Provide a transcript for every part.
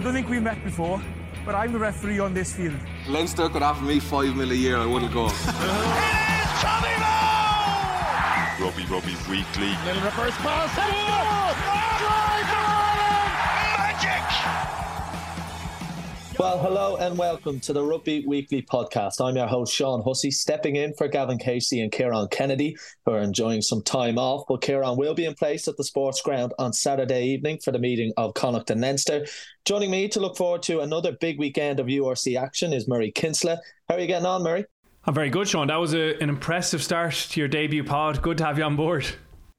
I don't think we've met before, but I'm the referee on this field. Leinster could offer me five mil a year, I wouldn't go. it is Tommy Lowe! Robbie Robbie Weekly. Little reverse pass. Well, hello and welcome to the Rugby Weekly podcast. I'm your host, Sean Hussey, stepping in for Gavin Casey and Kieran Kennedy, who are enjoying some time off. But Kieran will be in place at the sports ground on Saturday evening for the meeting of Connacht and Leinster. Joining me to look forward to another big weekend of URC action is Murray Kinsella. How are you getting on, Murray? I'm very good, Sean. That was a, an impressive start to your debut pod. Good to have you on board.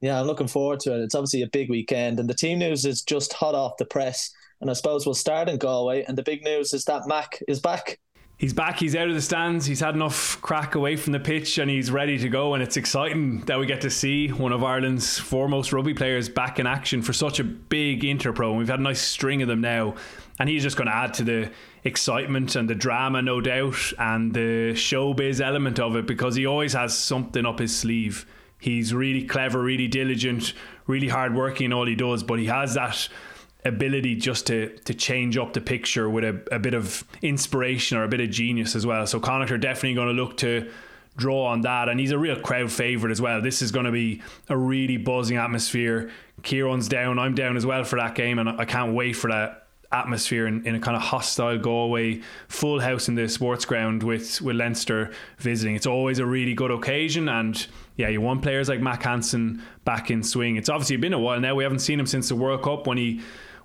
Yeah, I'm looking forward to it. It's obviously a big weekend, and the team news is just hot off the press. And I suppose we'll start in Galway. And the big news is that Mack is back. He's back. He's out of the stands. He's had enough crack away from the pitch and he's ready to go. And it's exciting that we get to see one of Ireland's foremost rugby players back in action for such a big interpro. And we've had a nice string of them now. And he's just going to add to the excitement and the drama, no doubt, and the showbiz element of it because he always has something up his sleeve. He's really clever, really diligent, really hardworking in all he does, but he has that ability just to to change up the picture with a, a bit of inspiration or a bit of genius as well. So Connacht are definitely going to look to draw on that, and he's a real crowd favourite as well. This is going to be a really buzzing atmosphere. Kieran's down, I'm down as well for that game, and I can't wait for that atmosphere in, in a kind of hostile Galway full house in the sports ground with with Leinster visiting. It's always a really good occasion and yeah, you want players like Mack Hansen back in swing. It's obviously been a while now. We haven't seen him since the World Cup when he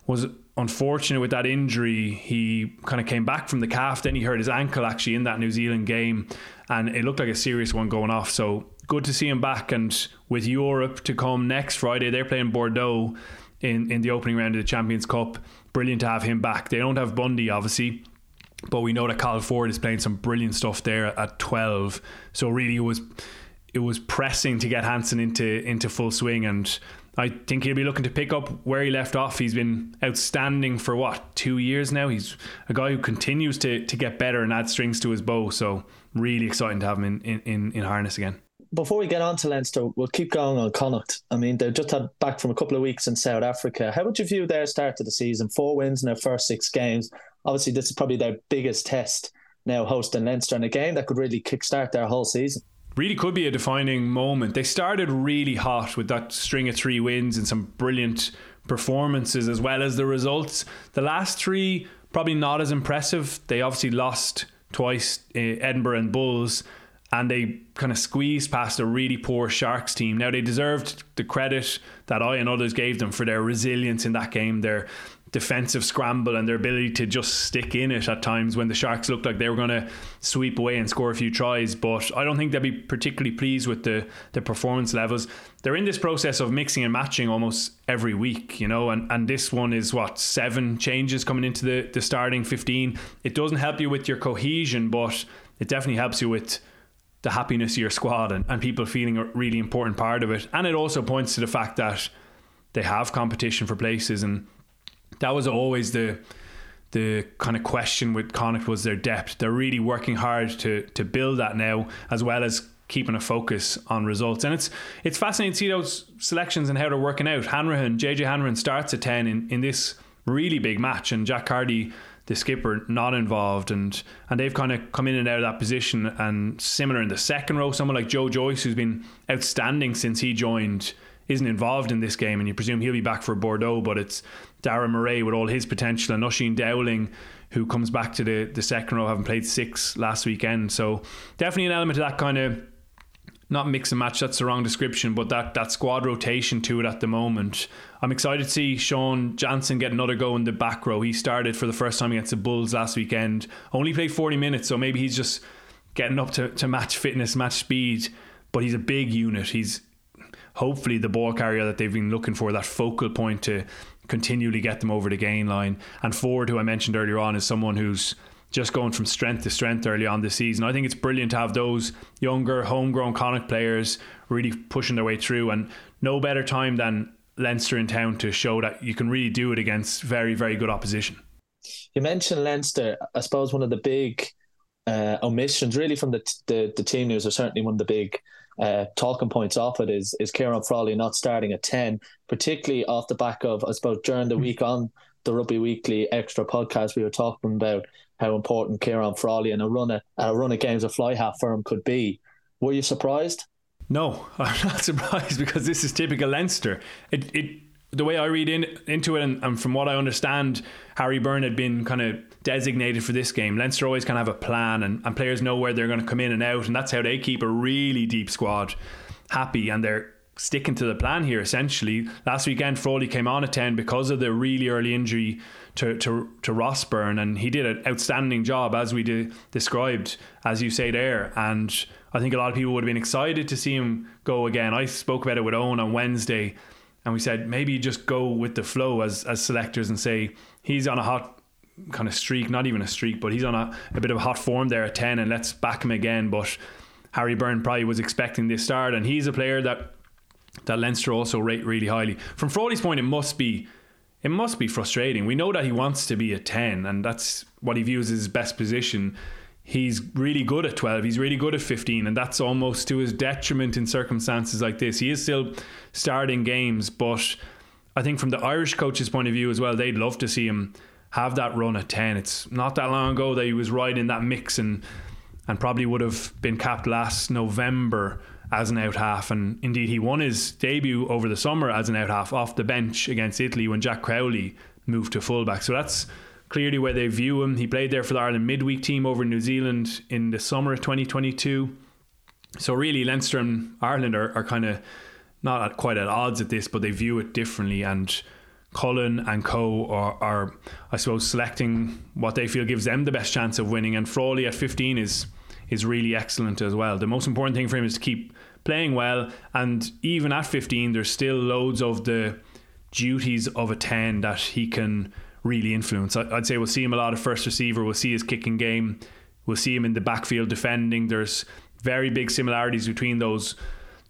was unfortunate with that injury. He kind of came back from the calf, then he hurt his ankle actually in that New Zealand game, and it looked like a serious one going off. So good to see him back. And with Europe to come next Friday, they're playing Bordeaux in, in the opening round of the Champions Cup. Brilliant to have him back. They don't have Bundee, obviously. But we know that Cathal Forde is playing some brilliant stuff there at 12. So really it was it was pressing to get Hansen into into full swing and I think he'll be looking to pick up where he left off. He's been outstanding for what two years now. He's a guy who continues to to get better and add strings to his bow. So really exciting to have him in, in, in harness again. Before we get on to Leinster, we'll keep going on Connacht. I mean, they've just had back from a couple of weeks in South Africa. How would you view their start to the season? Four wins in their first six games. Obviously, this is probably their biggest test now hosting Leinster in a game that could really kickstart their whole season really could be a defining moment. They started really hot with that string of three wins and some brilliant performances as well as the results. The last three probably not as impressive. They obviously lost twice, uh, Edinburgh and Bulls, and they kind of squeezed past a really poor Sharks team. Now they deserved the credit that I and others gave them for their resilience in that game. Their defensive scramble and their ability to just stick in it at times when the Sharks looked like they were going to sweep away and score a few tries. But I don't think they'd be particularly pleased with the, the performance levels. They're in this process of mixing and matching almost every week, you know, and, and this one is what, seven changes coming into the, the starting 15. It doesn't help you with your cohesion, but it definitely helps you with the happiness of your squad and, and people feeling a really important part of it. And it also points to the fact that they have competition for places and that was always the the kind of question with Connacht was their depth. They're really working hard to to build that now, as well as keeping a focus on results. And it's it's fascinating to see those selections and how they're working out. Hanrahan, JJ Hanrahan starts at ten in, in this really big match, and Jack Carty, the skipper, not involved, and and they've kind of come in and out of that position. And similar in the second row, someone like Joe Joyce, who's been outstanding since he joined isn't involved in this game, and you presume he'll be back for Bordeaux. But it's Darragh Murray with all his potential, and Oisín Dowling, who comes back to the the second row, having played six last weekend. So definitely an element of that kind of not mix and match. That's the wrong description, but that that squad rotation to it at the moment. I'm excited to see Sean Jansen get another go in the back row. He started for the first time against the Bulls last weekend. Only played 40 minutes, so maybe he's just getting up to, to match fitness, match speed. But he's a big unit. He's hopefully the ball carrier that they've been looking for, that focal point to continually get them over the gain line. And Forde, who I mentioned earlier on, is someone who's just going from strength to strength early on this season. I think it's brilliant to have those younger, homegrown Connacht players really pushing their way through. And no better time than Leinster in town to show that you can really do it against very, very good opposition. You mentioned Leinster. I suppose one of the big uh, omissions, really, from the, the the team news, are certainly one of the big uh, talking points off it is is Ciarán Frawley not starting at ten, particularly off the back of I suppose during the hmm. week on the Rugby Weekly extra podcast, we were talking about how important Ciarán Frawley and a run of, a run of games of fly half for him could be. Were you surprised? No, I'm not surprised because this is typical Leinster. It, it the way I read in, into it, and, and, from what I understand, Harry Byrne had been kind of designated for this game. Leinster always kind of have a plan, and, and players know where they're going to come in and out, and that's how they keep a really deep squad happy, and they're sticking to the plan here essentially. Last weekend, Frawley came on at 10 because of the really early injury to, to, to Ross Byrne, and he did an outstanding job, as we de- described, as you say there. And I think a lot of people would have been excited to see him go again. I spoke about it with Owen on Wednesday and we said maybe just go with the flow as as selectors and say he's on a hot kind of streak, not even a streak, but he's on a, a bit of a hot form there at 10 and let's back him again. But Harry Byrne probably was expecting this start and he's a player that that Leinster also rate really highly. From Frawley's point, it must be it must be frustrating. We know that he wants to be a 10 and that's what he views as his best position he's really good at 12 he's really good at 15 and that's almost to his detriment in circumstances like this he is still starting games but I think from the Irish coach's point of view as well they'd love to see him have that run at 10 it's not that long ago that he was right in that mix and and probably would have been capped last November as an out half and indeed he won his debut over the summer as an out half off the bench against Italy when Jack Crowley moved to fullback so that's clearly where they view him. He played there for the Ireland midweek team over in New Zealand in the summer of 2022. So really, Leinster and Ireland are, are kind of not at, quite at odds at this, but they view it differently. And Cullen and Co are, are, I suppose, selecting what they feel gives them the best chance of winning. And Frawley at 15 is is really excellent as well. The most important thing for him is to keep playing well. And even at 15, there's still loads of the duties of a 10 that he can really influence. I'd say we'll see him a lot of first receiver. We'll see his kicking game. We'll see him in the backfield defending. There's very big similarities between those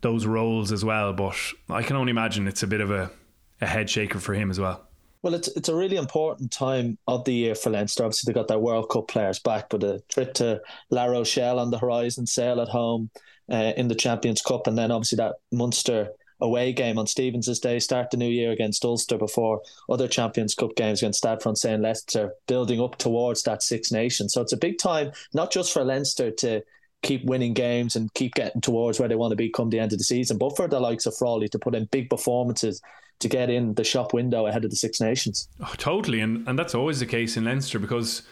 those roles as well. But I can only imagine it's a bit of a, a head shaker for him as well. Well, it's it's a really important time of the year for Leinster. Obviously, they got their World Cup players back, but a trip to La Rochelle on the horizon, Sale at home uh, in the Champions Cup, and then obviously that Munster away game on Stevens's Day, start the new year against Ulster before other Champions Cup games against Stade Francais and Leicester, building up towards that Six Nations. So it's a big time, not just for Leinster to keep winning games and keep getting towards where they want to be come the end of the season, but for the likes of Frawley to put in big performances to get in the shop window ahead of the Six Nations. Oh, totally, and and that's always the case in Leinster because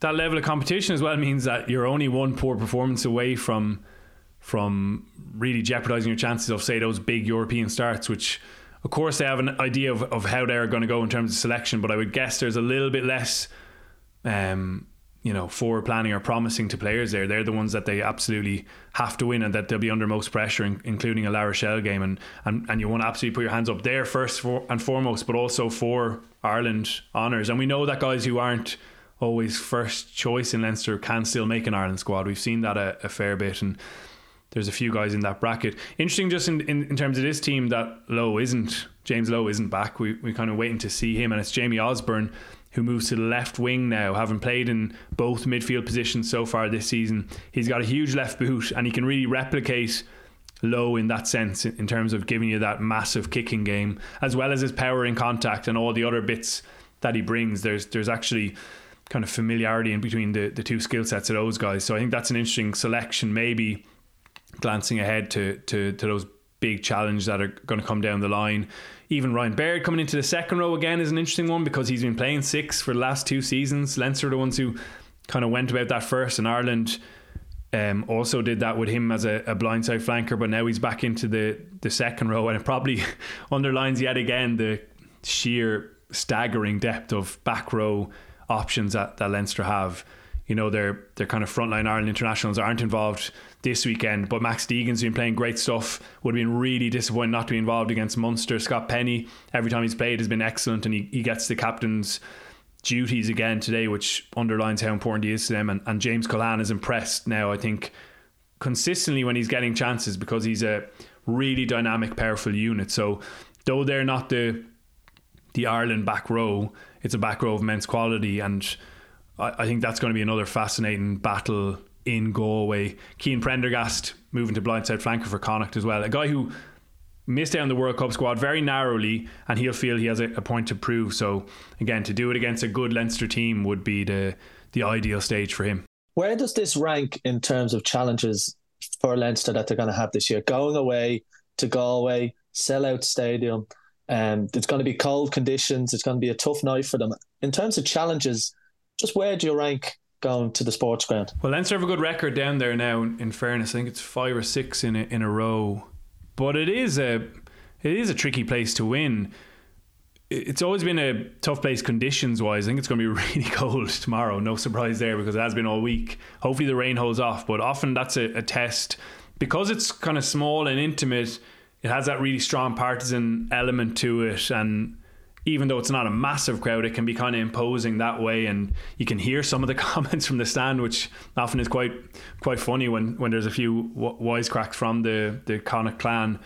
that level of competition as well means that you're only one poor performance away from from really jeopardising your chances of, say, those big European starts, which, of course, they have an idea of, of how they're going to go in terms of selection, but I would guess there's a little bit less, um, you know, forward planning or promising to players there. They're the ones that they absolutely have to win and that they'll be under most pressure, in, including a La Rochelle game. And, and, and you want to absolutely put your hands up there first for, and foremost, but also for Ireland honours. And we know that guys who aren't always first choice in Leinster can still make an Ireland squad. We've seen that a, a fair bit. And there's a few guys in that bracket. Interesting, just in, in, in terms of this team, that Lowe isn't James Lowe isn't back. We we kind of waiting to see him, and it's Jamie Osborne who moves to the left wing now, having played in both midfield positions so far this season. He's got a huge left boot, and he can really replicate. Lowe in that sense, in terms of giving you that massive kicking game, as well as his power in contact and all the other bits that he brings. There's there's actually kind of familiarity in between the, the two skill sets of those guys. So I think that's an interesting selection, maybe glancing ahead to to, to those big challenge that are going to come down the line. Even Ryan Baird coming into the second row again is an interesting one because he's been playing six for the last two seasons. Leinster are the ones who kind of went about that first, and Ireland um, also did that with him as a, a blindside flanker, but now he's back into the, the second row, and it probably underlines yet again the sheer staggering depth of back row options that, that Leinster have you know their their kind of frontline Ireland internationals aren't involved this weekend. But Max Deegan's been playing great stuff. Would have been really disappointed not to be involved against Munster. Scott Penny every time he's played has been excellent, and he, he gets the captain's duties again today, which underlines how important he is to them. And, and James Culhane is impressed now. I think consistently when he's getting chances because he's a really dynamic, powerful unit. So though they're not the the Ireland back row, it's a back row of immense quality and I, I think that's going to be another fascinating battle in Galway. Cian Prendergast moving to blindside flanker for Connacht as well. A guy who missed out on the World Cup squad very narrowly, and he'll feel he has a, a point to prove. So again, to do it against a good Leinster team would be the the ideal stage for him. Where does this rank in terms of challenges for Leinster that they're going to have this year? Going away to Galway, sell out stadium, and um, it's going to be cold conditions. It's going to be a tough night for them. In terms of challenges, just where do you rank going to the sports ground? Well, Leinster have a good record down there now. In fairness, I think it's five or six in a, in a row, but it is a it is a tricky place to win. It's always been a tough place conditions wise. I think it's going to be really cold tomorrow. No surprise there because it has been all week. Hopefully the rain holds off, but often that's a, a test because it's kind of small and intimate. It has that really strong partisan element to it, and even though it's not a massive crowd, it can be kind of imposing that way, and you can hear some of the comments from the stand, which often is quite quite funny when, when there's a few wisecracks from the the Connacht clan.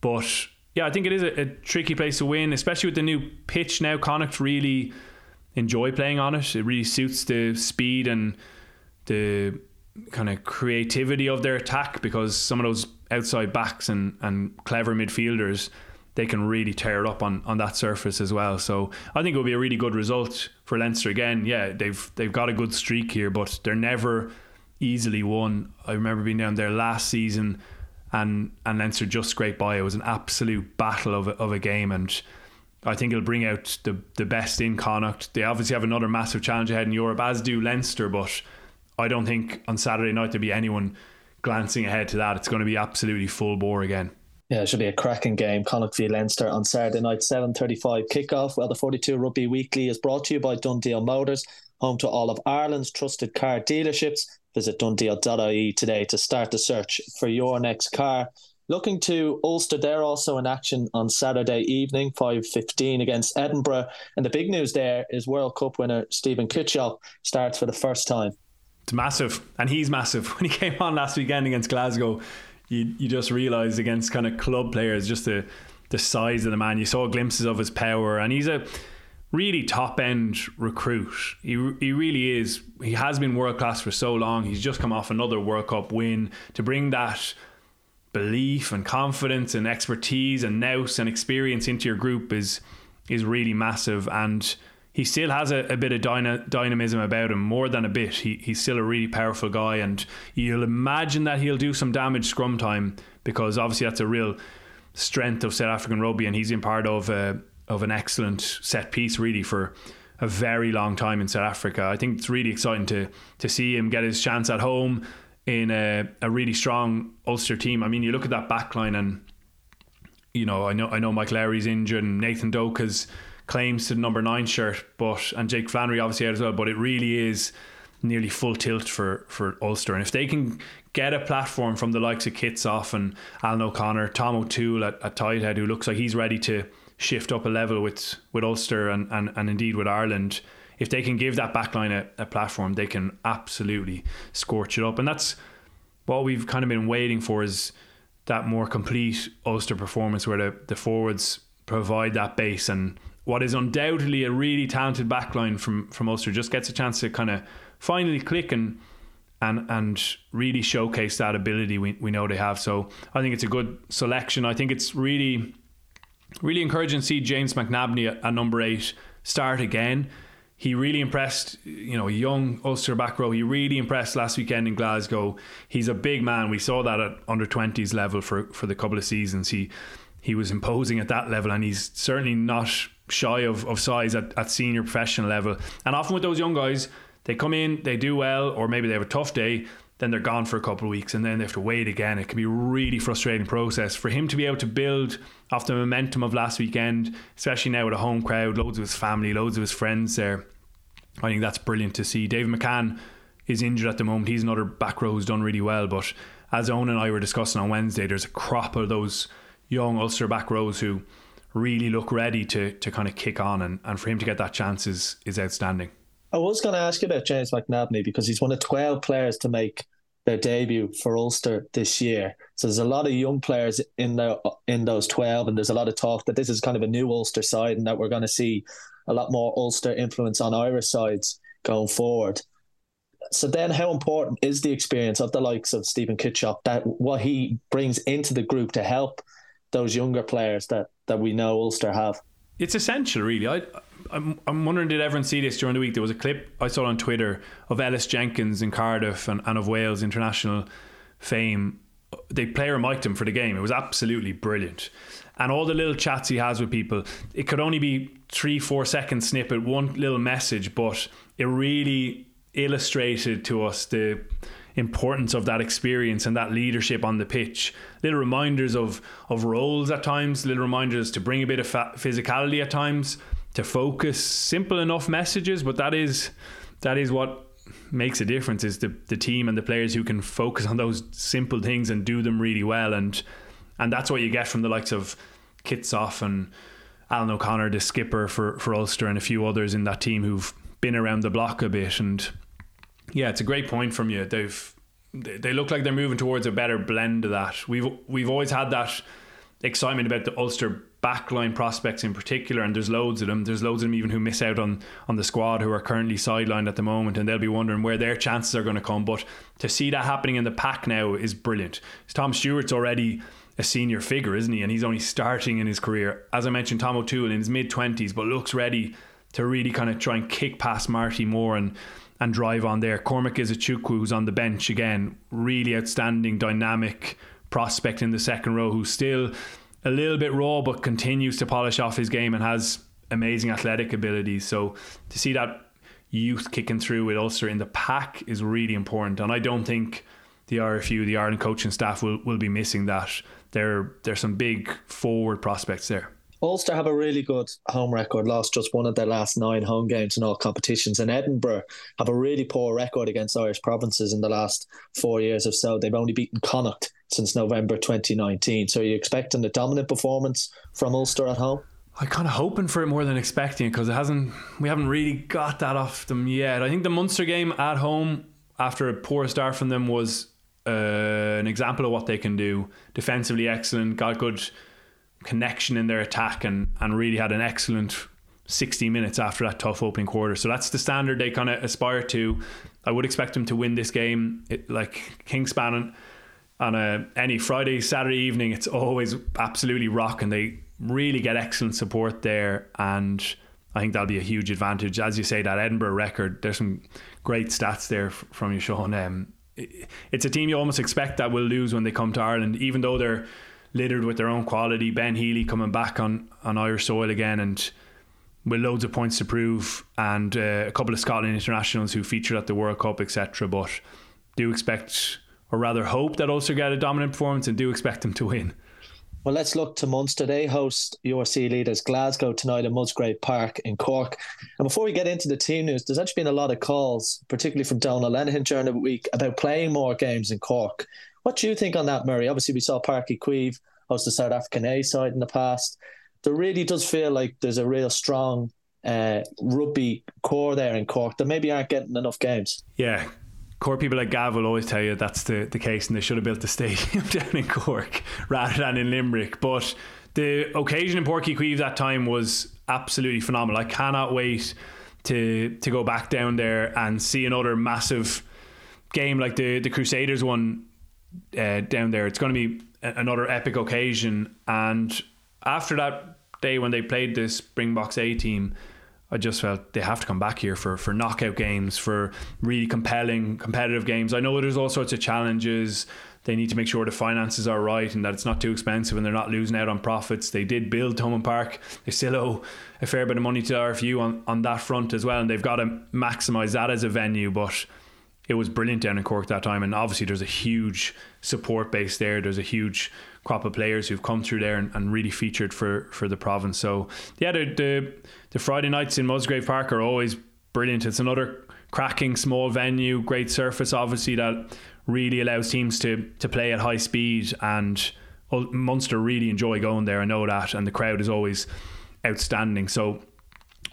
But yeah, I think it is a, a, tricky place to win, especially with the new pitch now. Connacht really enjoy playing on it. It really suits the speed and the kind of creativity of their attack because some of those outside backs and, and clever midfielders they can really tear it up on, on that surface as well. So I think it will be a really good result for Leinster again. Yeah, they've they've got a good streak here, but they're never easily won. I remember being down there last season, and and Leinster just scraped by. It was an absolute battle of a, of a game, and I think it'll bring out the the best in Connacht. They obviously have another massive challenge ahead in Europe, as do Leinster, but I don't think on Saturday night there'll be anyone glancing ahead to that. It's going to be absolutely full bore again. Yeah, it should be a cracking game. Connacht v Leinster on Saturday night, 7.35 kickoff. Well, the 42 Rugby Weekly is brought to you by DoneDeal Motors, home to all of Ireland's trusted car dealerships. Visit donedeal.ie today to start the search for your next car. Looking to Ulster, they're also in action on Saturday evening, 5.15 against Edinburgh. And the big news there is World Cup winner Steven Kitshoff starts for the first time. It's massive, and he's massive. When he came on last weekend against Glasgow, you you just realise against kind of club players just the the size of the man. You saw glimpses of his power, and he's a really top end recruit. He he really is. He has been world class for so long. He's just come off another World Cup win to bring that belief and confidence and expertise and nous and experience into your group is is really massive and he still has a, a bit of dyna, dynamism about him, more than a bit. He, he's still a really powerful guy, and you'll imagine that he'll do some damage scrum time because obviously that's a real strength of South African rugby, and he's been part of a, of an excellent set piece really for a very long time in South Africa. I think it's really exciting to to see him get his chance at home in a, a really strong Ulster team. I mean, you look at that backline, and you know, I know I know Mike Lowry's injured, and Nathan Doak has claims to the number nine shirt, but and Jake Flannery obviously as well. But it really is nearly full tilt for for Ulster, and if they can get a platform from the likes of Kitshoff and Alan O'Connor, Tom O'Toole at, at Tighthead, who looks like he's ready to shift up a level with with Ulster and and, and indeed with Ireland. If they can give that backline a, a platform, they can absolutely scorch it up, and that's what we've kind of been waiting for is that more complete Ulster performance where the, the forwards provide that base and what is undoubtedly a really talented backline from from Ulster just gets a chance to kind of finally click and and and really showcase that ability we, we know they have. So I think it's a good selection. I think it's really really encouraging to see James McNabney at, at number eight start again. He really impressed, you know, young Ulster back row. He really impressed last weekend in Glasgow. He's a big man. We saw that at under 20s level for, for the couple of seasons. He he was imposing at that level, and he's certainly not shy of, of size at, at senior professional level. And often with those young guys, they come in, they do well, or maybe they have a tough day, then they're gone for a couple of weeks and then they have to wait again. It can be a really frustrating process. For him to be able to build off the momentum of last weekend, especially now with a home crowd, loads of his family, loads of his friends there, I think that's brilliant to see. Dave McCann is injured at the moment. He's another back row who's done really well. But as Owen and I were discussing on Wednesday, there's a crop of those young Ulster back rows who really look ready to to kind of kick on, and, and for him to get that chance is is outstanding. I was going to ask you about James McNabney because he's one of twelve players to make their debut for Ulster this year. So there's a lot of young players in there in those twelve, and there's a lot of talk that this is kind of a new Ulster side, and that we're going to see a lot more Ulster influence on Irish sides going forward. So then, how important is the experience of the likes of Steven Kitshoff that what he brings into the group to help those younger players that that we know Ulster have. It's essential, really. I, I'm, I'm wondering, did everyone see this during the week? There was a clip I saw on Twitter of Ellis Jenkins in Cardiff and, and of Wales international fame. They player mic'd him for the game. It was absolutely brilliant. And all the little chats he has with people, it could only be three, four second snippet, one little message, but it really illustrated to us the importance of that experience and that leadership on the pitch. Little reminders of of roles at times, little reminders to bring a bit of physicality at times, to focus. Simple enough messages, but that is that is what makes a difference is the the team and the players who can focus on those simple things and do them really well and and that's what you get from the likes of Kitshoff and Alan O'Connor, the skipper for, for Ulster, and a few others in that team who've been around the block a bit. And yeah, it's a great point from you. They've they look like they're moving towards a better blend of that. We've we've always had that excitement about the Ulster backline prospects in particular, and there's loads of them. There's loads of them even who miss out on on the squad who are currently sidelined at the moment, and they'll be wondering where their chances are going to come. But to see that happening in the pack now is brilliant. Tom Stewart's already a senior figure, isn't he? And he's only starting in his career. As I mentioned, Tom O'Toole in his mid twenties, but looks ready to really kind of try and kick past Marty Moore and and drive on there. Cormac Izuchukwu who's on the bench again, really outstanding, dynamic prospect in the second row, who's still a little bit raw but continues to polish off his game and has amazing athletic abilities. So to see that youth kicking through with Ulster in the pack is really important, and I don't think the RFU, the Ireland coaching staff, will will be missing that. There, there's some big forward prospects there. Ulster have a really good home record, lost just one of their last nine home games in all competitions. And Edinburgh have a really poor record against Irish provinces in the last four years or so. They've only beaten Connacht since November 2019. So are you expecting a dominant performance from Ulster at home? I kind of hoping for it more than expecting it because it hasn't. We haven't really got that off them yet. I think the Munster game at home after a poor start from them was uh, an example of what they can do. Defensively excellent, got good connection in their attack and, and really had an excellent 60 minutes after that tough opening quarter. So that's the standard they kind of aspire to. I would expect them to win this game. It, like Kingspan on a any Friday, Saturday evening, it's always absolutely rock and they really get excellent support there. And I think that'll be a huge advantage. As you say, that Edinburgh record, there's some great stats there from you, Sean. Um, it's a team you almost expect that will lose when they come to Ireland, even though they're littered with their own quality. Ben Healy coming back on, on Irish soil again and with loads of points to prove, and uh, a couple of Scotland internationals who featured at the World Cup, etc. But do expect, or rather hope, that Ulster get a dominant performance and do expect them to win. Well, let's look to Munster. They host URC leaders Glasgow tonight at Musgrave Park in Cork. And before we get into the team news, there's actually been a lot of calls, particularly from Donal Lenihan during the week, about playing more games in Cork. What do you think on that, Murray? Obviously, we saw Uí Chaoimh host the South African A side in the past. There really does feel like there's a real strong uh, rugby core there in Cork that maybe aren't getting enough games. Yeah, Cork people like Gav will always tell you that's the, the case, and they should have built the stadium down in Cork rather than in Limerick. But the occasion in Uí Chaoimh that time was absolutely phenomenal. I cannot wait to to go back down there and see another massive game like the the Crusaders one uh, down there. It's going to be another epic occasion. And after that day when they played this Springboks A team, I just felt they have to come back here for for knockout games, for really compelling competitive games. I know there's all sorts of challenges. They need to make sure the finances are right and that it's not too expensive and they're not losing out on profits. They did build Thomond Park. They still owe a fair bit of money to RFU on, on that front as well, and they've got to maximise that as a venue. But it was brilliant down in Cork that time, and obviously there's a huge support base there. There's a huge crop of players who've come through there and, and really featured for for the province. So yeah, the, the the Friday nights in Musgrave Park are always brilliant. It's another cracking small venue, great surface, obviously that really allows teams to to play at high speed and. Munster really enjoy going there. I know that, and the crowd is always outstanding. So,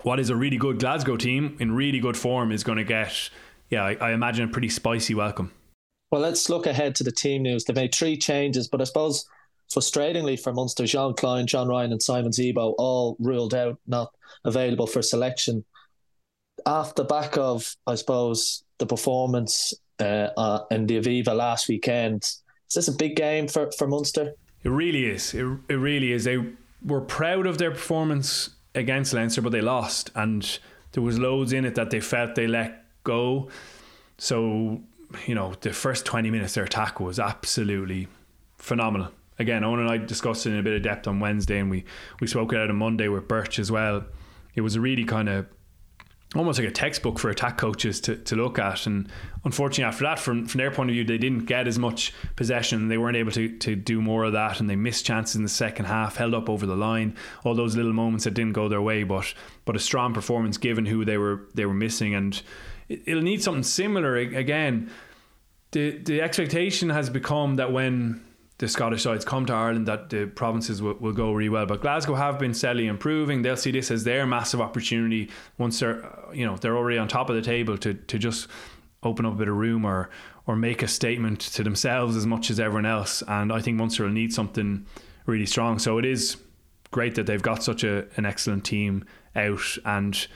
what is a really good Glasgow team in really good form is going to get yeah, I, I imagine a pretty spicy welcome. Well, let's look ahead to the team news. They made three changes, but I suppose frustratingly for Munster, Jean Kleyn, John Ryan, and Simon Zebo all ruled out, not available for selection. Off the back of, I suppose, the performance uh, uh, in the Aviva last weekend, is this a big game for, for Munster? It really is. It, it really is. They were proud of their performance against Leinster, but they lost, and there was loads in it that they felt they let go. So you know, the first twenty minutes their attack was absolutely phenomenal. Again, Owen and I discussed it in a bit of depth on Wednesday, and we we spoke it out on Monday with Birch as well. It was a really kind of almost like a textbook for attack coaches to, to look at. And unfortunately, after that, from, from their point of view, they didn't get as much possession. They weren't able to, to do more of that, and they missed chances in the second half, held up over the line. All those little moments that didn't go their way, but but a strong performance given who they were they were missing, and it'll need something similar again. The the expectation has become that when the Scottish sides come to Ireland that the provinces will, will go really well. But Glasgow have been steadily improving. They'll see this as their massive opportunity once they're uh, you know they're already on top of the table to to just open up a bit of room or or make a statement to themselves as much as everyone else. And I think Munster will need something really strong. So it is great that they've got such a, an excellent team out and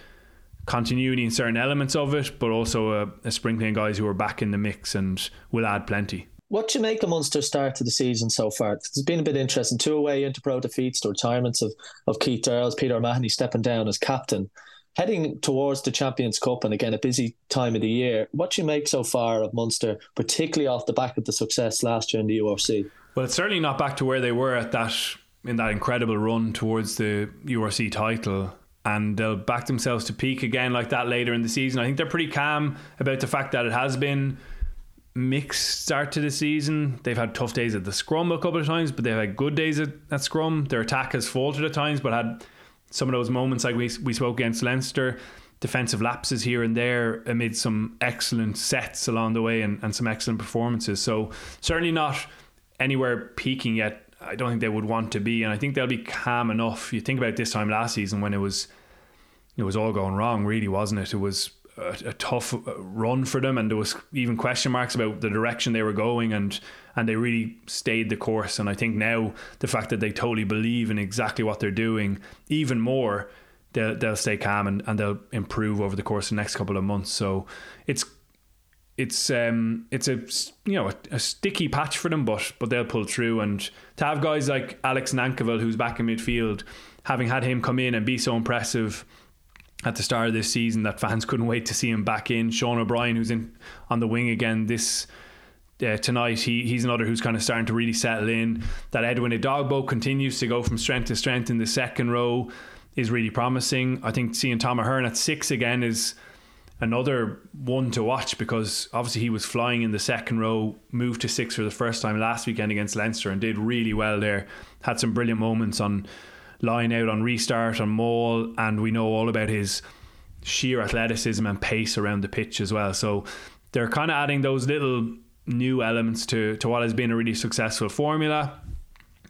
continuity in certain elements of it, but also a, a sprinkling of guys who are back in the mix and will add plenty. What do you make of Munster's start to the season so far? It's been a bit interesting. Two away Interpro defeats, the retirements of, of Keith Earls, Peter O'Mahony stepping down as captain. Heading towards the Champions Cup and again a busy time of the year, what do you make so far of Munster, particularly off the back of the success last year in the URC? Well, it's certainly not back to where they were at that in that incredible run towards the URC title and they'll back themselves to peak again like that later in the season. I think they're pretty calm about the fact that it has been mixed start to the season. They've had tough days at the scrum a couple of times, but they've had good days at, at scrum. Their attack has faltered at times, but had some of those moments like we, we spoke against Leinster, defensive lapses here and there amid some excellent sets along the way and, and some excellent performances. So certainly not anywhere peaking yet. I don't think they would want to be, and I think they'll be calm enough. You think about this time last season when it was it was all going wrong, really, wasn't it? It was a, a, tough uh, run for them, and there was even question marks about the direction they were going, and and they really stayed the course. And I think now the fact that they totally believe in exactly what they're doing, even more, they'll they'll stay calm and, and they'll improve over the course of the next couple of months. So it's it's um it's a you know a, a, sticky patch for them, but but they'll pull through. And to have guys like Alex Nankivell, who's back in midfield, having had him come in and be so impressive at the start of this season that fans couldn't wait to see him back in. Sean O'Brien, who's in on the wing again this uh, tonight, he he's another who's kind of starting to really settle in. That Edwin Edogbo continues to go from strength to strength in the second row is really promising. I think seeing Tom Ahern at six again is another one to watch because obviously he was flying in the second row, moved to six for the first time last weekend against Leinster and did really well there. Had some brilliant moments on line out on restart on maul, and we know all about his sheer athleticism and pace around the pitch as well. So they're kind of adding those little new elements to, to what has been a really successful formula.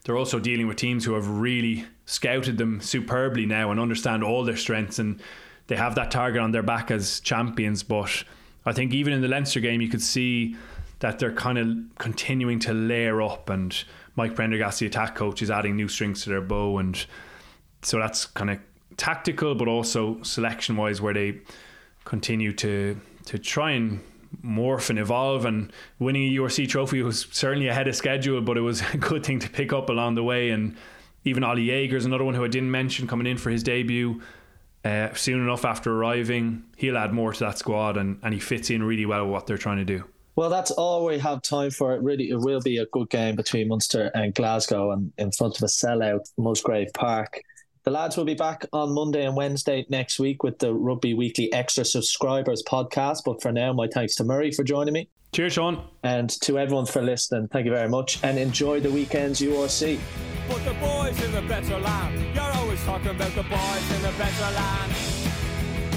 They're also dealing with teams who have really scouted them superbly now and understand all their strengths, and they have that target on their back as champions. But I think even in the Leinster game, you could see that they're kind of continuing to layer up and Mike Prendergast, the attack coach, is adding new strings to their bow, and so that's kind of tactical, but also selection wise, where they continue to to try and morph and evolve. And winning a URC trophy was certainly ahead of schedule, but it was a good thing to pick up along the way. And even Ollie is another one who I didn't mention coming in for his debut. Uh, soon enough after arriving, he'll add more to that squad and, and he fits in really well with what they're trying to do. Well, that's all we have time for. It really, it will be a good game between Munster and Glasgow, and in front of a sellout Musgrave Park. The lads will be back on Monday and Wednesday next week with the Rugby Weekly Extra Subscribers podcast. But for now, my thanks to Murray for joining me. Cheers, Sean. And to everyone for listening. Thank you very much, and enjoy the weekend's URC. But the boys in the better land, you're always talking about the boys in the better land.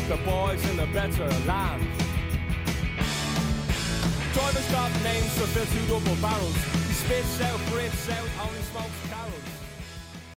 The boys in the better land. Drivers got names to fill two double barrels. He spits out, breathes out, only smokes.